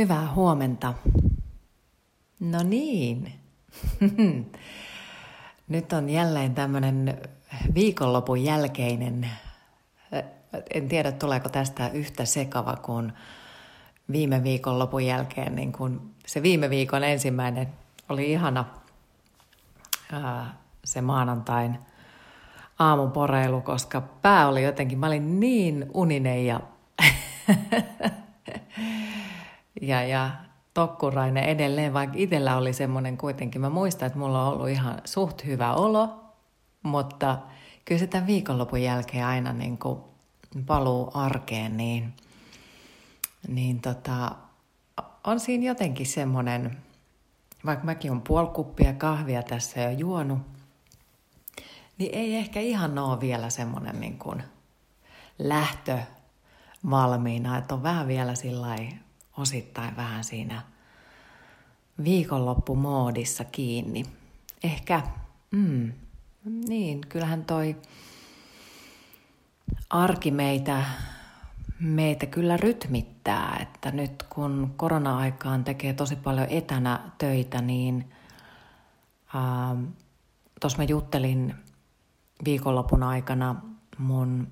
Hyvää huomenta. No niin. Nyt on jälleen tämmöinen viikonlopun jälkeinen, en tiedä tuleeko tästä yhtä sekava kuin viime viikonlopun jälkeen, niin kuin se viime viikon ensimmäinen oli ihana se maanantain aamuporeilu, koska pää oli jotenkin, mä olin niin uninen ja ja, ja tokkurainen edelleen, vaikka itsellä oli semmoinen kuitenkin. Mä muistan, että mulla on ollut ihan suht hyvä olo, mutta kyllä se tämän viikonlopun jälkeen aina niin kuin paluu arkeen, niin, niin tota, on siinä jotenkin semmoinen, vaikka mäkin on puoli kuppia kahvia tässä jo juonut, niin ei ehkä ihan ole vielä semmoinen niin kuin lähtö valmiina, että on vähän vielä sillä osittain vähän siinä viikonloppumoodissa kiinni. Ehkä, mm, niin, kyllähän toi arki meitä, meitä kyllä rytmittää, että nyt kun korona-aikaan tekee tosi paljon etänä töitä, niin ähm, tuossa mä juttelin viikonlopun aikana mun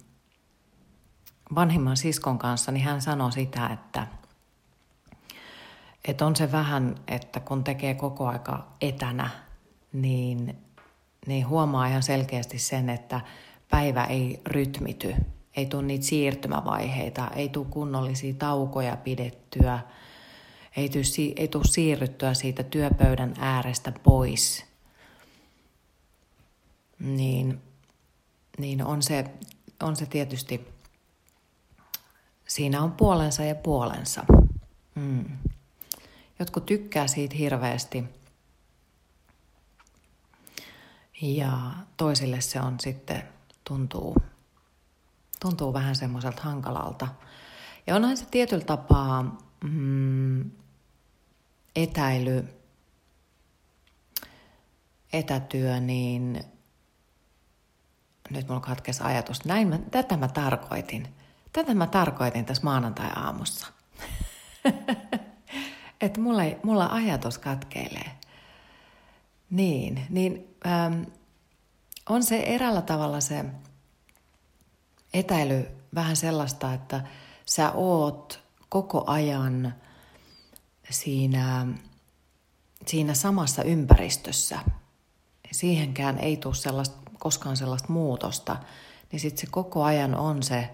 vanhimman siskon kanssa, niin hän sanoi sitä, että, että on se vähän, että kun tekee koko aika etänä, niin, niin huomaa ihan selkeästi sen, että päivä ei rytmity, ei tule niitä siirtymävaiheita, ei tule kunnollisia taukoja pidettyä, ei tule, ei tule siirryttyä siitä työpöydän äärestä pois. Niin, niin on, se, on se tietysti siinä on puolensa ja puolensa. Mm. Jotkut tykkää siitä hirveästi ja toisille se on sitten tuntuu, tuntuu vähän semmoiselta hankalalta. Ja onhan se tietyllä tapaa mm, etäily, etätyö, niin nyt mulla katkesi ajatus. Näin mä, tätä mä tarkoitin. Tätä mä tarkoitin tässä maanantai-aamussa. että mulla, mulla ajatus katkeilee. Niin, niin ähm, on se erällä tavalla se etäily vähän sellaista, että sä oot koko ajan siinä, siinä samassa ympäristössä. Siihenkään ei tule sellaista, koskaan sellaista muutosta, niin sitten se koko ajan on se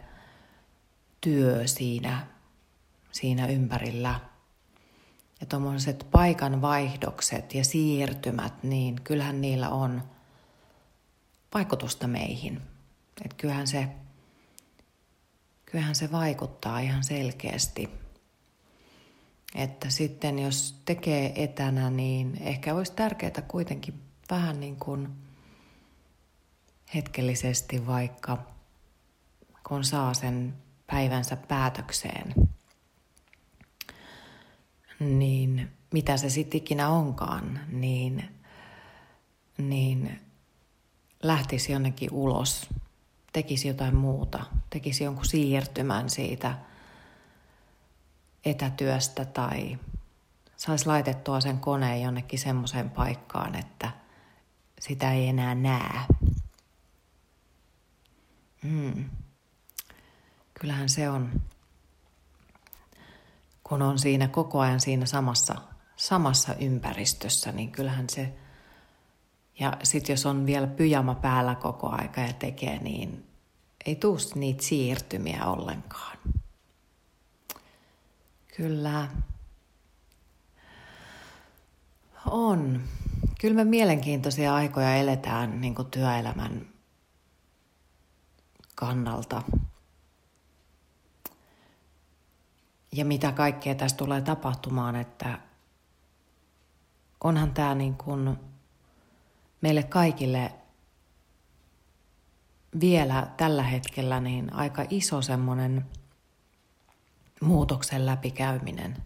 työ siinä, siinä ympärillä. Ja tuommoiset paikanvaihdokset ja siirtymät, niin kyllähän niillä on vaikutusta meihin. Että kyllähän se, kyllähän se vaikuttaa ihan selkeästi. Että sitten jos tekee etänä, niin ehkä olisi tärkeää kuitenkin vähän niin kuin hetkellisesti vaikka, kun saa sen päivänsä päätökseen, niin mitä se sitten ikinä onkaan, niin, niin lähtisi jonnekin ulos, tekisi jotain muuta, tekisi jonkun siirtymän siitä etätyöstä tai saisi laitettua sen koneen jonnekin semmoiseen paikkaan, että sitä ei enää näe. Mm kyllähän se on, kun on siinä koko ajan siinä samassa, samassa ympäristössä, niin kyllähän se, ja sitten jos on vielä pyjama päällä koko aika ja tekee, niin ei tuu niitä siirtymiä ollenkaan. Kyllä. On. Kyllä me mielenkiintoisia aikoja eletään niin työelämän kannalta ja mitä kaikkea tässä tulee tapahtumaan, että onhan tämä niin kuin meille kaikille vielä tällä hetkellä niin aika iso semmoinen muutoksen läpikäyminen.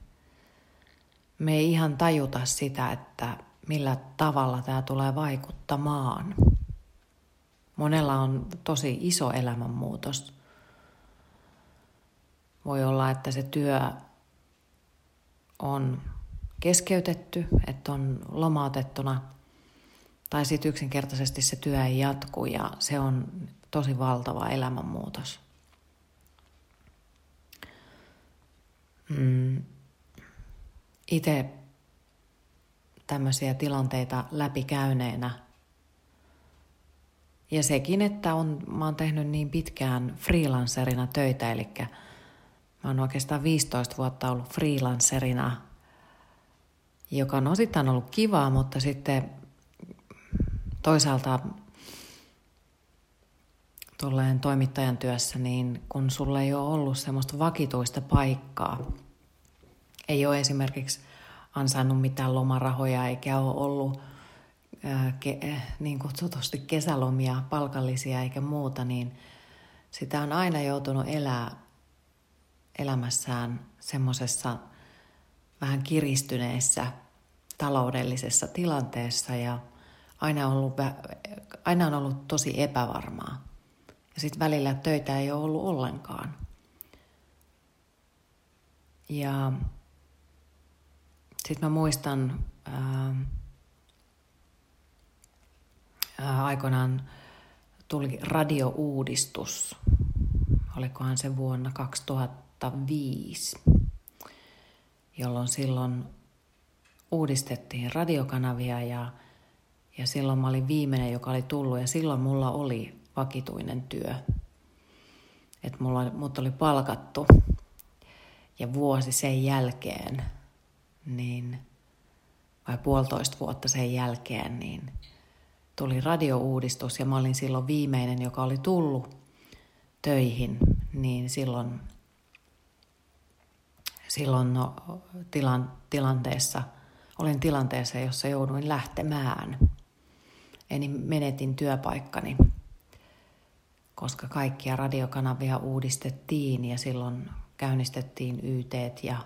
Me ei ihan tajuta sitä, että millä tavalla tämä tulee vaikuttamaan. Monella on tosi iso elämänmuutos – voi olla, että se työ on keskeytetty, että on lomautettuna, tai sitten yksinkertaisesti se työ ei jatku ja se on tosi valtava elämänmuutos. Mm. Itse tämmöisiä tilanteita läpikäyneenä ja sekin, että on, mä oon tehnyt niin pitkään freelancerina töitä, eli mä oon oikeastaan 15 vuotta ollut freelancerina, joka on osittain ollut kivaa, mutta sitten toisaalta tulleen toimittajan työssä, niin kun sulla ei ole ollut semmoista vakituista paikkaa, ei ole esimerkiksi ansainnut mitään lomarahoja eikä ole ollut ke, niin kutsutusti kesälomia, palkallisia eikä muuta, niin sitä on aina joutunut elää elämässään semmoisessa vähän kiristyneessä taloudellisessa tilanteessa ja aina on ollut, aina on ollut tosi epävarmaa. Ja sitten välillä töitä ei ole ollut ollenkaan. Ja sitten mä muistan ää, ää, aikoinaan tuli radiouudistus, olikohan se vuonna 2005, jolloin silloin uudistettiin radiokanavia ja, ja silloin mä olin viimeinen, joka oli tullut ja silloin mulla oli vakituinen työ. Että mulla, mut oli palkattu ja vuosi sen jälkeen, niin, vai puolitoista vuotta sen jälkeen, niin tuli radiouudistus ja mä olin silloin viimeinen, joka oli tullut töihin, niin silloin, silloin no, tilan, tilanteessa, olin tilanteessa, jossa jouduin lähtemään. Eli menetin työpaikkani, koska kaikkia radiokanavia uudistettiin ja silloin käynnistettiin YT ja,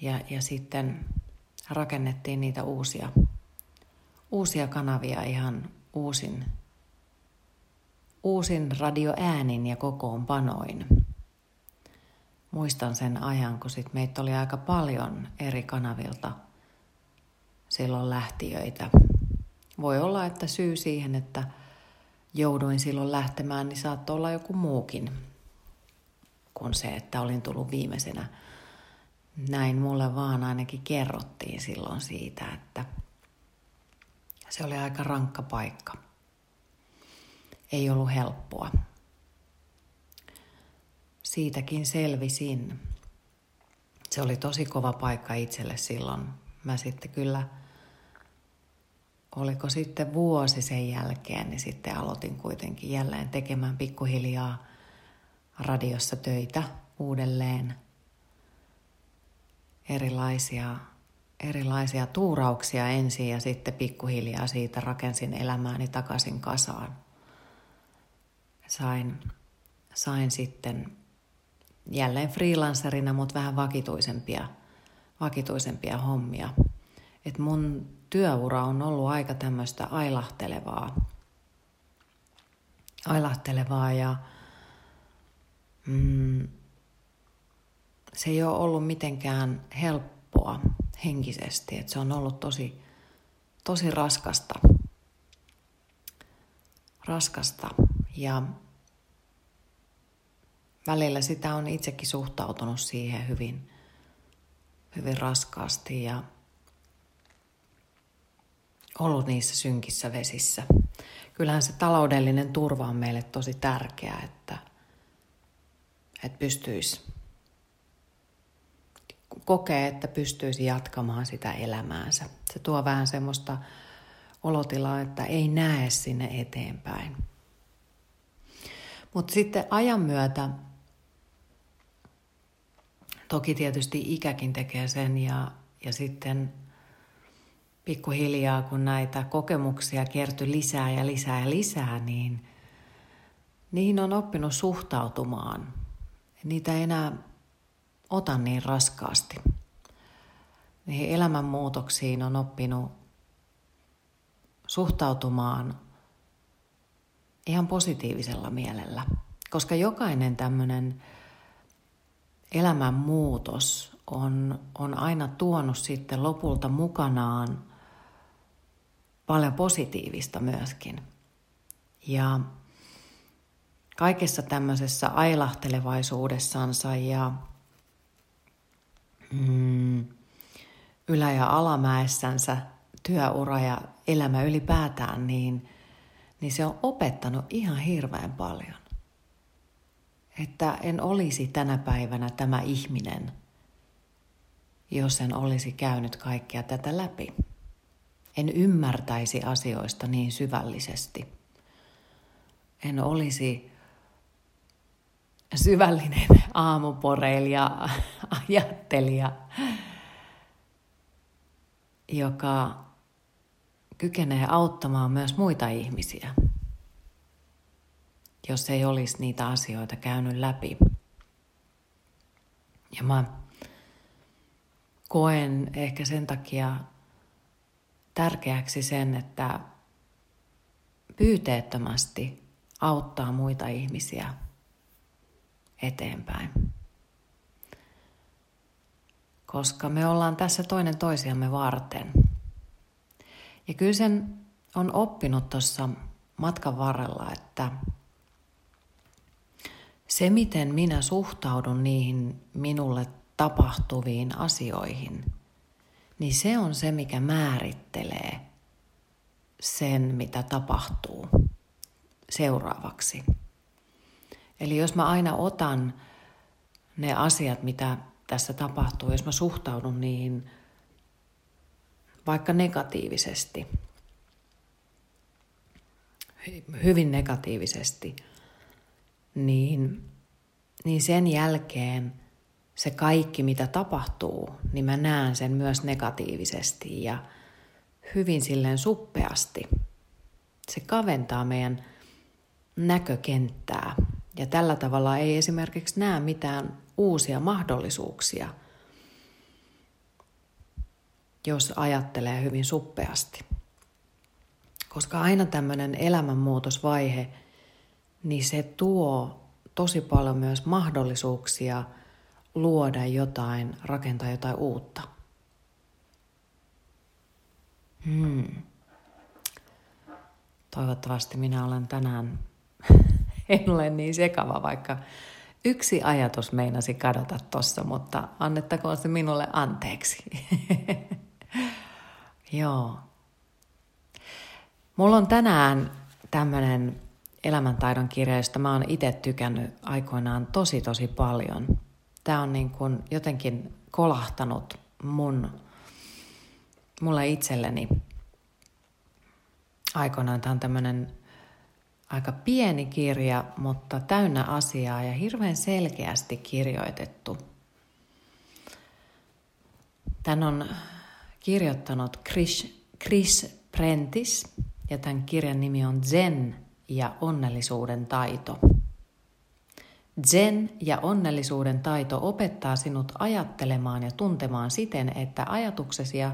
ja, ja sitten rakennettiin niitä uusia uusia kanavia ihan uusin, uusin radioäänin ja kokoonpanoin. Muistan sen ajan, kun sit meitä oli aika paljon eri kanavilta silloin lähtiöitä. Voi olla, että syy siihen, että jouduin silloin lähtemään, niin saattoi olla joku muukin kuin se, että olin tullut viimeisenä. Näin mulle vaan ainakin kerrottiin silloin siitä, että – se oli aika rankka paikka. Ei ollut helppoa. Siitäkin selvisin. Se oli tosi kova paikka itselle silloin. Mä sitten kyllä, oliko sitten vuosi sen jälkeen, niin sitten aloitin kuitenkin jälleen tekemään pikkuhiljaa radiossa töitä uudelleen. Erilaisia erilaisia tuurauksia ensin ja sitten pikkuhiljaa siitä rakensin elämääni takaisin kasaan. Sain, sain sitten jälleen freelancerina, mutta vähän vakituisempia, vakituisempia hommia. Et mun työura on ollut aika tämmöistä ailahtelevaa. Ailahtelevaa ja mm, se ei ole ollut mitenkään helppoa henkisesti. Että se on ollut tosi, tosi raskasta. Raskasta. Ja välillä sitä on itsekin suhtautunut siihen hyvin, hyvin raskaasti ja ollut niissä synkissä vesissä. Kyllähän se taloudellinen turva on meille tosi tärkeää, että, että pystyisi kokee, että pystyisi jatkamaan sitä elämäänsä. Se tuo vähän semmoista olotilaa, että ei näe sinne eteenpäin. Mutta sitten ajan myötä, toki tietysti ikäkin tekee sen ja, ja sitten pikkuhiljaa, kun näitä kokemuksia kertyi lisää ja lisää ja lisää, niin niihin on oppinut suhtautumaan. Niitä ei enää ota niin raskaasti. Niihin elämänmuutoksiin on oppinut suhtautumaan ihan positiivisella mielellä, koska jokainen tämmöinen elämän muutos on, on aina tuonut sitten lopulta mukanaan paljon positiivista myöskin. Ja kaikessa tämmöisessä ailahtelevaisuudessansa ja mm, ylä- ja alamäessänsä työura ja elämä ylipäätään, niin, niin se on opettanut ihan hirveän paljon. Että en olisi tänä päivänä tämä ihminen, jos en olisi käynyt kaikkea tätä läpi. En ymmärtäisi asioista niin syvällisesti. En olisi syvällinen aamuporeilija, ajattelija, joka kykenee auttamaan myös muita ihmisiä, jos ei olisi niitä asioita käynyt läpi. Ja mä koen ehkä sen takia tärkeäksi sen, että pyyteettömästi auttaa muita ihmisiä eteenpäin. Koska me ollaan tässä toinen toisiamme varten. Ja kyllä sen on oppinut tuossa matkan varrella, että se miten minä suhtaudun niihin minulle tapahtuviin asioihin, niin se on se, mikä määrittelee sen, mitä tapahtuu seuraavaksi. Eli jos mä aina otan ne asiat, mitä tässä tapahtuu, jos mä suhtaudun niihin vaikka negatiivisesti, hyvin negatiivisesti, niin, niin sen jälkeen se kaikki, mitä tapahtuu, niin mä näen sen myös negatiivisesti ja hyvin silleen suppeasti. Se kaventaa meidän näkökenttää ja tällä tavalla ei esimerkiksi näe mitään uusia mahdollisuuksia, jos ajattelee hyvin suppeasti. Koska aina tämmöinen elämänmuutosvaihe, niin se tuo tosi paljon myös mahdollisuuksia luoda jotain, rakentaa jotain uutta. Hmm. Toivottavasti minä olen tänään en ole niin sekava, vaikka yksi ajatus meinasi kadota tossa, mutta annettakoon se minulle anteeksi. Joo. Mulla on tänään tämmöinen elämäntaidon kirja, josta mä oon itse tykännyt aikoinaan tosi tosi paljon. Tämä on niin kuin jotenkin kolahtanut mun, mulle itselleni. Aikoinaan tämä on tämmöinen aika pieni kirja, mutta täynnä asiaa ja hirveän selkeästi kirjoitettu. Tän on kirjoittanut Chris, Chris Prentis ja tämän kirjan nimi on Zen ja onnellisuuden taito. Zen ja onnellisuuden taito opettaa sinut ajattelemaan ja tuntemaan siten, että ajatuksesi ja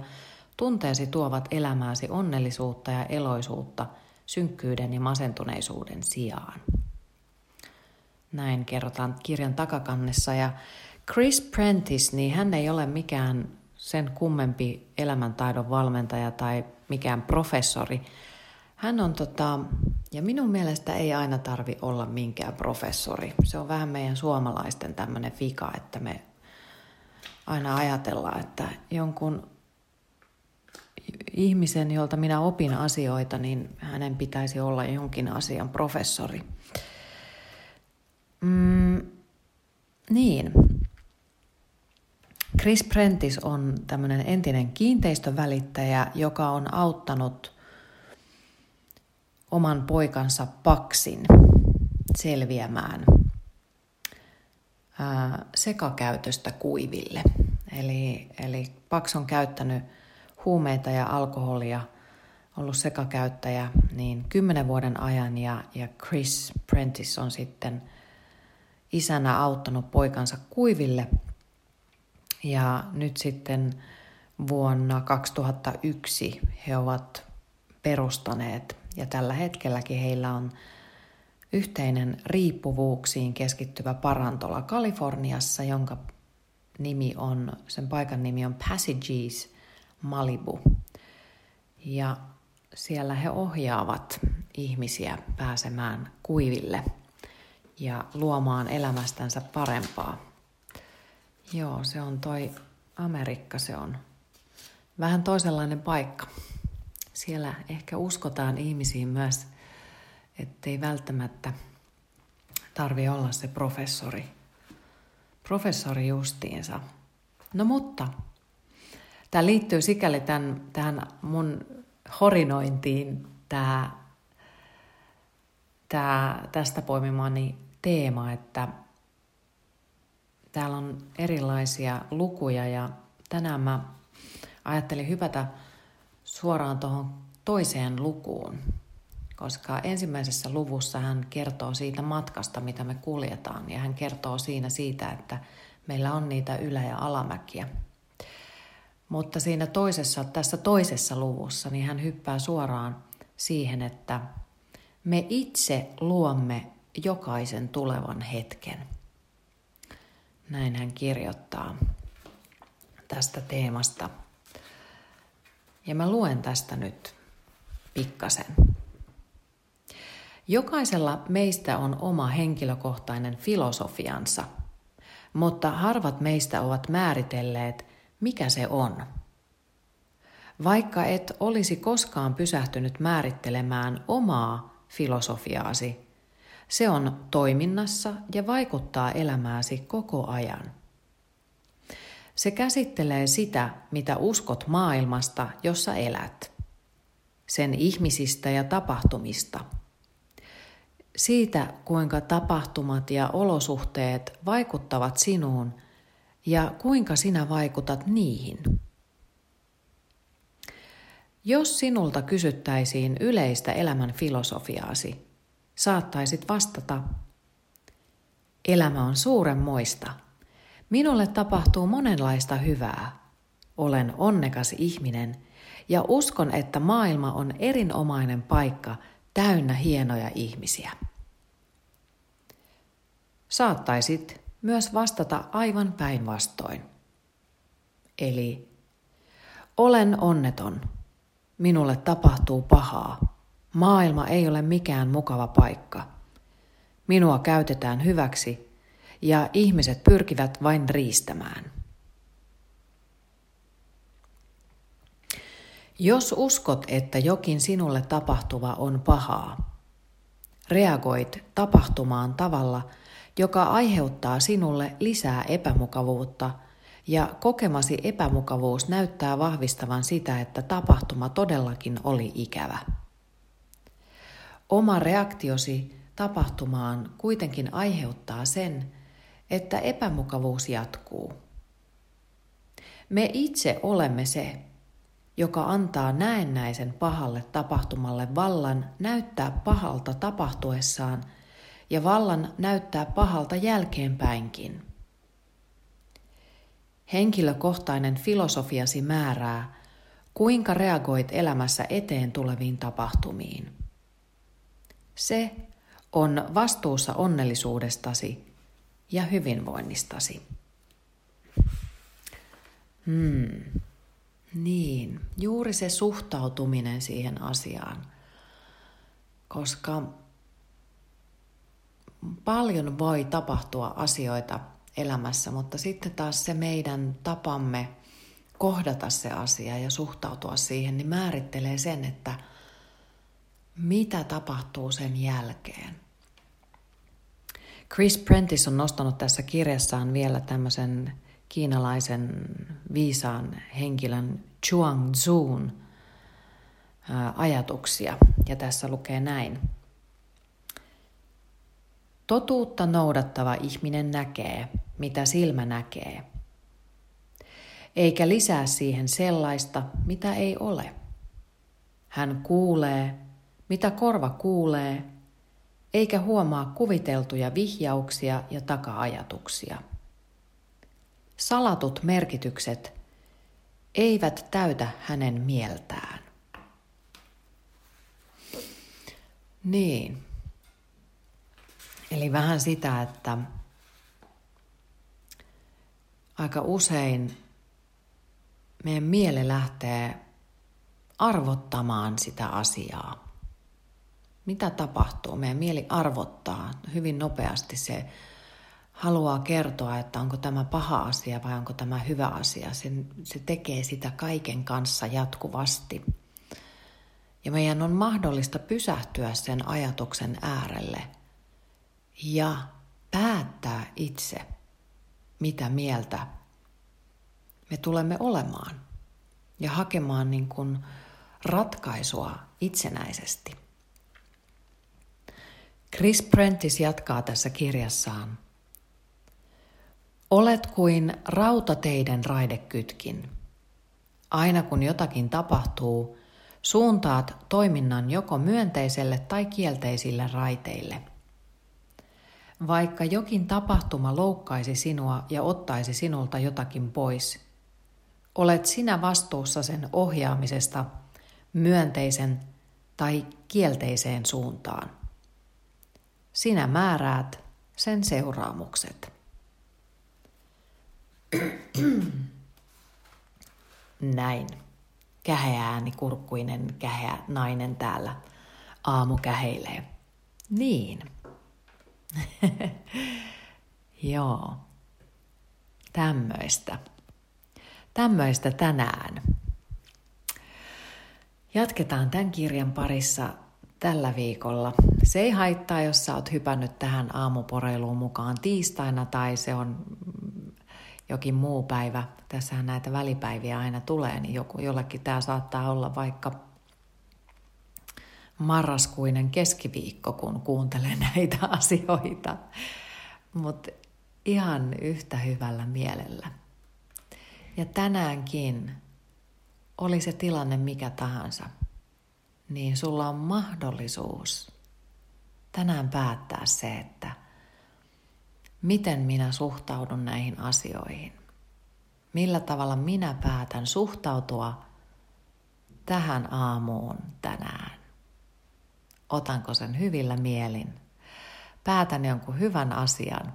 tunteesi tuovat elämääsi onnellisuutta ja eloisuutta – synkkyyden ja masentuneisuuden sijaan. Näin kerrotaan kirjan takakannessa ja Chris Prentice, niin hän ei ole mikään sen kummempi elämäntaidon valmentaja tai mikään professori. Hän on tota, ja minun mielestä ei aina tarvi olla minkään professori. Se on vähän meidän suomalaisten tämmöinen vika, että me aina ajatellaan, että jonkun ihmisen, jolta minä opin asioita, niin hänen pitäisi olla jonkin asian professori. Mm, niin. Chris Prentice on tämmöinen entinen kiinteistövälittäjä, joka on auttanut oman poikansa Paksin selviämään ää, sekakäytöstä kuiville. Eli, eli Paks on käyttänyt huumeita ja alkoholia, ollut sekakäyttäjä niin kymmenen vuoden ajan ja, ja Chris Prentice on sitten isänä auttanut poikansa kuiville. Ja nyt sitten vuonna 2001 he ovat perustaneet ja tällä hetkelläkin heillä on yhteinen riippuvuuksiin keskittyvä parantola Kaliforniassa, jonka nimi on, sen paikan nimi on Passages Malibu. Ja siellä he ohjaavat ihmisiä pääsemään kuiville ja luomaan elämästänsä parempaa. Joo, se on toi Amerikka, se on vähän toisenlainen paikka. Siellä ehkä uskotaan ihmisiin myös, ettei välttämättä tarvi olla se professori. Professori justiinsa. No mutta, tämä liittyy sikäli tämän, tähän mun horinointiin, tämä, tämä tästä poimimani teema, että täällä on erilaisia lukuja ja tänään mä ajattelin hypätä suoraan tuohon toiseen lukuun, koska ensimmäisessä luvussa hän kertoo siitä matkasta, mitä me kuljetaan, ja hän kertoo siinä siitä, että meillä on niitä ylä- ja alamäkiä. Mutta siinä toisessa, tässä toisessa luvussa, niin hän hyppää suoraan siihen, että me itse luomme jokaisen tulevan hetken. Näin hän kirjoittaa tästä teemasta. Ja mä luen tästä nyt pikkasen. Jokaisella meistä on oma henkilökohtainen filosofiansa, mutta harvat meistä ovat määritelleet, mikä se on. Vaikka et olisi koskaan pysähtynyt määrittelemään omaa filosofiaasi, se on toiminnassa ja vaikuttaa elämääsi koko ajan. Se käsittelee sitä, mitä uskot maailmasta, jossa elät, sen ihmisistä ja tapahtumista, siitä, kuinka tapahtumat ja olosuhteet vaikuttavat sinuun ja kuinka sinä vaikutat niihin. Jos sinulta kysyttäisiin yleistä elämän filosofiaasi, saattaisit vastata, elämä on suuremmoista. Minulle tapahtuu monenlaista hyvää. Olen onnekas ihminen ja uskon, että maailma on erinomainen paikka täynnä hienoja ihmisiä. Saattaisit myös vastata aivan päinvastoin. Eli olen onneton. Minulle tapahtuu pahaa. Maailma ei ole mikään mukava paikka. Minua käytetään hyväksi ja ihmiset pyrkivät vain riistämään. Jos uskot, että jokin sinulle tapahtuva on pahaa, reagoit tapahtumaan tavalla, joka aiheuttaa sinulle lisää epämukavuutta, ja kokemasi epämukavuus näyttää vahvistavan sitä, että tapahtuma todellakin oli ikävä. Oma reaktiosi tapahtumaan kuitenkin aiheuttaa sen, että epämukavuus jatkuu. Me itse olemme se, joka antaa näennäisen pahalle tapahtumalle vallan näyttää pahalta tapahtuessaan ja vallan näyttää pahalta jälkeenpäinkin. Henkilökohtainen filosofiasi määrää, kuinka reagoit elämässä eteen tuleviin tapahtumiin. Se on vastuussa onnellisuudestasi ja hyvinvoinnistasi. Hmm. Niin, juuri se suhtautuminen siihen asiaan. Koska paljon voi tapahtua asioita elämässä, mutta sitten taas se meidän tapamme kohdata se asia ja suhtautua siihen, niin määrittelee sen, että – mitä tapahtuu sen jälkeen. Chris Prentice on nostanut tässä kirjassaan vielä tämmöisen kiinalaisen viisaan henkilön Chuang Tzuun ajatuksia. Ja tässä lukee näin. Totuutta noudattava ihminen näkee, mitä silmä näkee, eikä lisää siihen sellaista, mitä ei ole. Hän kuulee, mitä korva kuulee, eikä huomaa kuviteltuja vihjauksia ja taka-ajatuksia. Salatut merkitykset eivät täytä hänen mieltään. Niin. Eli vähän sitä, että aika usein meidän mieli lähtee arvottamaan sitä asiaa. Mitä tapahtuu? Meidän mieli arvottaa hyvin nopeasti se haluaa kertoa, että onko tämä paha asia vai onko tämä hyvä asia. Se, se tekee sitä kaiken kanssa jatkuvasti. Ja meidän on mahdollista pysähtyä sen ajatuksen äärelle ja päättää itse, mitä mieltä me tulemme olemaan ja hakemaan niin kuin ratkaisua itsenäisesti. Chris Prentice jatkaa tässä kirjassaan. Olet kuin rautateiden raidekytkin. Aina kun jotakin tapahtuu, suuntaat toiminnan joko myönteiselle tai kielteisille raiteille. Vaikka jokin tapahtuma loukkaisi sinua ja ottaisi sinulta jotakin pois, olet sinä vastuussa sen ohjaamisesta myönteisen tai kielteiseen suuntaan. Sinä määräät sen seuraamukset. Näin. Käheä ääni, kurkkuinen, käheä nainen täällä aamu käheilee. Niin. Joo. Tämmöistä. Tämmöistä tänään. Jatketaan tämän kirjan parissa tällä viikolla. Se ei haittaa, jos sä oot hypännyt tähän aamuporeiluun mukaan tiistaina tai se on jokin muu päivä. Tässähän näitä välipäiviä aina tulee, niin joku, jollekin tämä saattaa olla vaikka marraskuinen keskiviikko, kun kuuntelen näitä asioita. Mutta ihan yhtä hyvällä mielellä. Ja tänäänkin, oli se tilanne mikä tahansa, niin sulla on mahdollisuus tänään päättää se, että miten minä suhtaudun näihin asioihin. Millä tavalla minä päätän suhtautua tähän aamuun tänään. Otanko sen hyvillä mielin? Päätän jonkun hyvän asian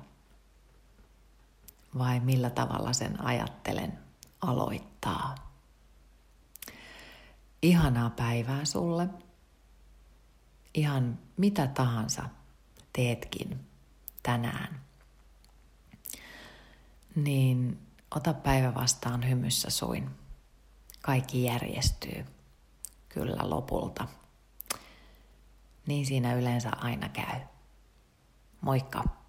vai millä tavalla sen ajattelen aloittaa. Ihanaa päivää sulle. Ihan mitä tahansa teetkin tänään. Niin ota päivä vastaan hymyssä suin. Kaikki järjestyy kyllä lopulta. Niin siinä yleensä aina käy. Moikka!